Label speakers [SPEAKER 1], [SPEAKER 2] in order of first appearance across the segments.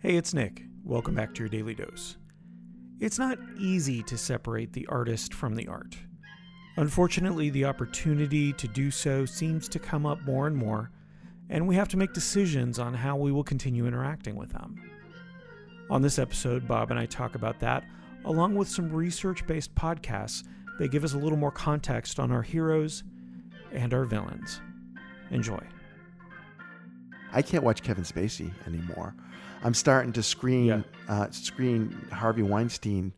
[SPEAKER 1] Hey, it's Nick. Welcome back to your Daily Dose. It's not easy to separate the artist from the art. Unfortunately, the opportunity to do so seems to come up more and more, and we have to make decisions on how we will continue interacting with them. On this episode, Bob and I talk about that, along with some research based podcasts that give us a little more context on our heroes and our villains. Enjoy.
[SPEAKER 2] I can't watch Kevin Spacey anymore. I'm starting to screen
[SPEAKER 1] Yeah.
[SPEAKER 2] uh, screen Harvey Weinstein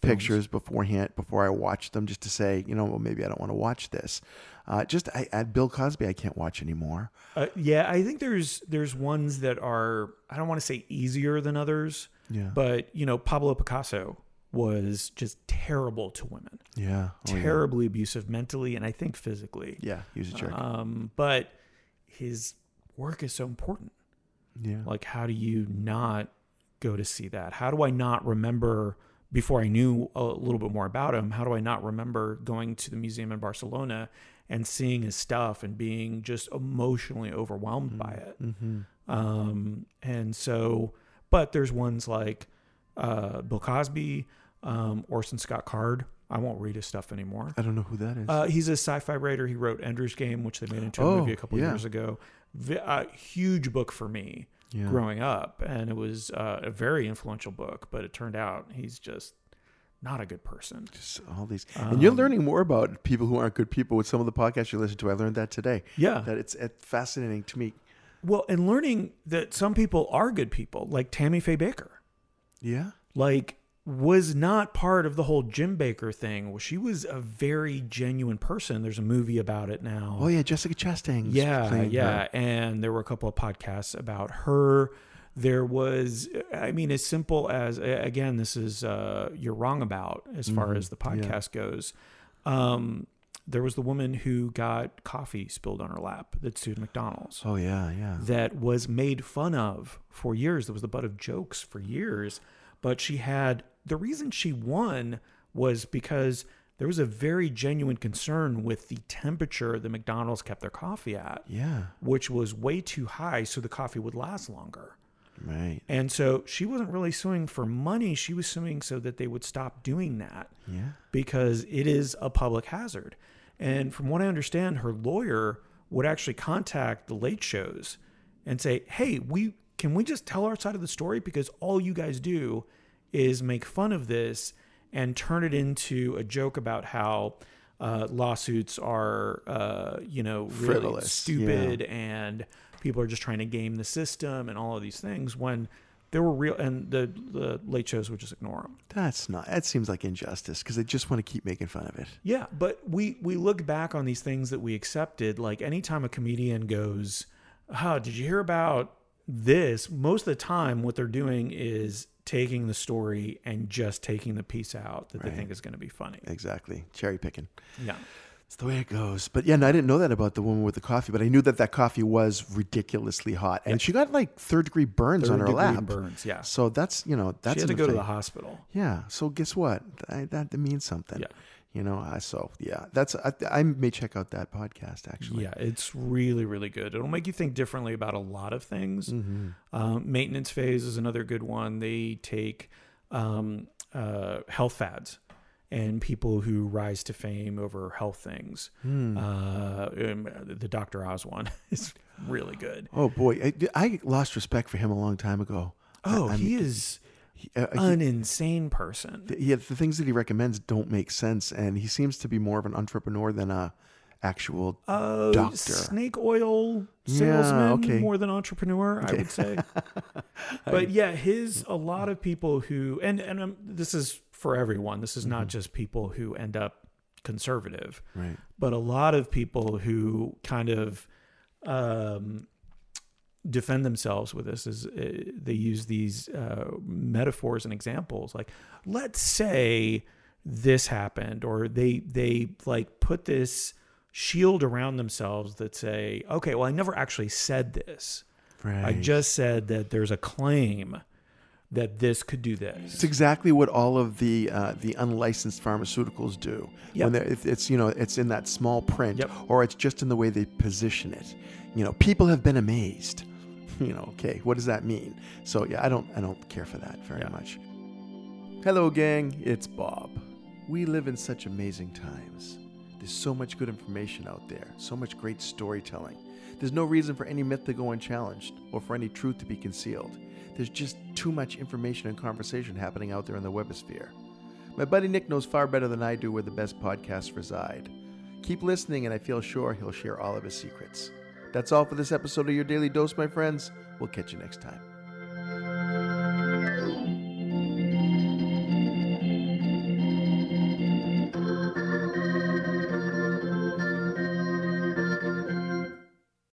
[SPEAKER 2] pictures beforehand before I watch them, just to say, you know, well, maybe I don't want to watch this. Uh, just I, I, Bill Cosby, I can't watch anymore.
[SPEAKER 1] Uh, yeah, I think there's there's ones that are I don't want to say easier than others,
[SPEAKER 2] Yeah,
[SPEAKER 1] but you know Pablo Picasso was just terrible to women,
[SPEAKER 2] yeah, Oh, yeah.
[SPEAKER 1] terribly abusive mentally and I think physically.
[SPEAKER 2] Yeah, he was a jerk.
[SPEAKER 1] Um, but his work is so important.
[SPEAKER 2] yeah,
[SPEAKER 1] Like, how do you not go to see that? How do I not remember before I knew a little bit more about him? How do I not remember going to the museum in Barcelona and seeing his stuff and being just emotionally overwhelmed by it?
[SPEAKER 2] hmm
[SPEAKER 1] Um, and so, but there's ones like uh, Bill Cosby, um, Orson Scott Card. I won't read his stuff anymore.
[SPEAKER 2] I don't know who that is.
[SPEAKER 1] Uh, he's a sci-fi writer. He wrote Ender's Game, which they made into a
[SPEAKER 2] Oh,
[SPEAKER 1] movie a couple
[SPEAKER 2] yeah.
[SPEAKER 1] years ago. V- a huge book for me
[SPEAKER 2] yeah.
[SPEAKER 1] growing up, and it was uh, a very influential book. But it turned out he's just not a good person.
[SPEAKER 2] Just all these, and you're
[SPEAKER 1] Um,
[SPEAKER 2] learning more about people who aren't good people with some of the podcasts you listen to. I learned that today.
[SPEAKER 1] Yeah.
[SPEAKER 2] That it's, it's fascinating to me.
[SPEAKER 1] Well, and learning that some people are good people, like Tammy Faye Bakker.
[SPEAKER 2] Yeah,
[SPEAKER 1] like was not part of the whole Jim Bakker thing. Well, she was a very genuine person. There's a movie about it now.
[SPEAKER 2] Oh yeah, Jessica Chastain.
[SPEAKER 1] yeah, yeah.
[SPEAKER 2] her.
[SPEAKER 1] And there were a couple of podcasts about her. There was, I mean, as simple as again, this is uh, you're wrong about as far
[SPEAKER 2] Mhm,
[SPEAKER 1] as the
[SPEAKER 2] yeah.
[SPEAKER 1] podcast goes. Um, there was the woman who got coffee spilled on her lap that sued McDonald's
[SPEAKER 2] Oh yeah, yeah.
[SPEAKER 1] that was made fun of for years. That was the butt of jokes for years. But she had the reason she won was because there was a very genuine concern with the temperature that McDonald's kept their coffee at,
[SPEAKER 2] Yeah,
[SPEAKER 1] which was way too high so the coffee would last longer.
[SPEAKER 2] right.
[SPEAKER 1] And so she wasn't really suing for money. She was suing so that they would stop doing that
[SPEAKER 2] Yeah.
[SPEAKER 1] because it is a public hazard. And from what I understand, her lawyer would actually contact the late shows and say, "Hey, we can we just tell our side of the story because all you guys do is make fun of this and turn it into a joke about how uh, lawsuits are, uh, you know, really
[SPEAKER 2] Frivolous,
[SPEAKER 1] stupid and people are just trying to game the system and all of these things when." There were real, and the the late shows would just ignore them.
[SPEAKER 2] That's not. That seems like injustice because they just want to keep making fun of it.
[SPEAKER 1] Yeah, but we we look back on these things that we accepted. Like anytime a comedian goes, "Oh, did you hear about this?" Most of the time, what they're doing is taking the story and just taking the piece out that they think is going to be funny.
[SPEAKER 2] Exactly. Cherry picking.
[SPEAKER 1] Yeah,
[SPEAKER 2] It's the way it goes. But yeah, no, I didn't know that about the woman with the coffee, but I knew that that coffee was ridiculously hot, and she got like third degree burns on her
[SPEAKER 1] Third-degree
[SPEAKER 2] lap.
[SPEAKER 1] burns. Yeah,
[SPEAKER 2] So that's you know that's
[SPEAKER 1] she had to go to the hospital.
[SPEAKER 2] Yeah. So guess what? I, that, that means something.
[SPEAKER 1] Yeah.
[SPEAKER 2] You know. I so yeah. That's I, I may check out that podcast actually.
[SPEAKER 1] Yeah, it's really really good. It'll make you think differently about a lot of things.
[SPEAKER 2] Mm-hmm.
[SPEAKER 1] Um, maintenance phase is another good one. They take um, uh, health fads and people who rise to fame over health things.
[SPEAKER 2] Hmm.
[SPEAKER 1] Uh, um, the Dr. Oz one is really good.
[SPEAKER 2] Oh boy, I, I lost respect for him a long time ago.
[SPEAKER 1] Oh,
[SPEAKER 2] I, I'm-
[SPEAKER 1] he is
[SPEAKER 2] he- uh, he-
[SPEAKER 1] an insane person.
[SPEAKER 2] th- yeah, the things that he recommends don't make sense, and he seems to be more of an entrepreneur than a actual.
[SPEAKER 1] Uh,
[SPEAKER 2] doctor.
[SPEAKER 1] snake oil
[SPEAKER 2] Yeah,
[SPEAKER 1] salesman
[SPEAKER 2] okay.
[SPEAKER 1] more than entrepreneur, I would say. but yeah, his a lot of people who and and um, this is for everyone. This is not
[SPEAKER 2] Mm-hmm.
[SPEAKER 1] just people who end up conservative,
[SPEAKER 2] Right.
[SPEAKER 1] but a lot of people who kind of um, defend themselves with this is uh, they use these uh, metaphors and examples like let's say this happened or they they like put this shield around themselves that say okay well i never actually said this
[SPEAKER 2] Right.
[SPEAKER 1] i just said that there's a claim that this could do this.
[SPEAKER 2] It's exactly what all of the uh, the unlicensed pharmaceuticals do.
[SPEAKER 1] Yep.
[SPEAKER 2] When it's you know it's in that small print,
[SPEAKER 1] Yep.
[SPEAKER 2] or it's just in the way they position it. You know, people have been amazed. You know, okay, what does that mean? So yeah, I don't I don't care for that very
[SPEAKER 1] Yeah.
[SPEAKER 2] much. Hello, gang. It's Bob. We live in such amazing times. There's so much good information out there, so much great storytelling. There's no reason for any myth to go unchallenged or for any truth to be concealed. There's just too much information and conversation happening out there in the webosphere. My buddy Nick knows far better than I do where the best podcasts reside. Keep listening, and I feel sure he'll share all of his secrets. That's all for this episode of Your Daily Dose, my friends. We'll catch you next time.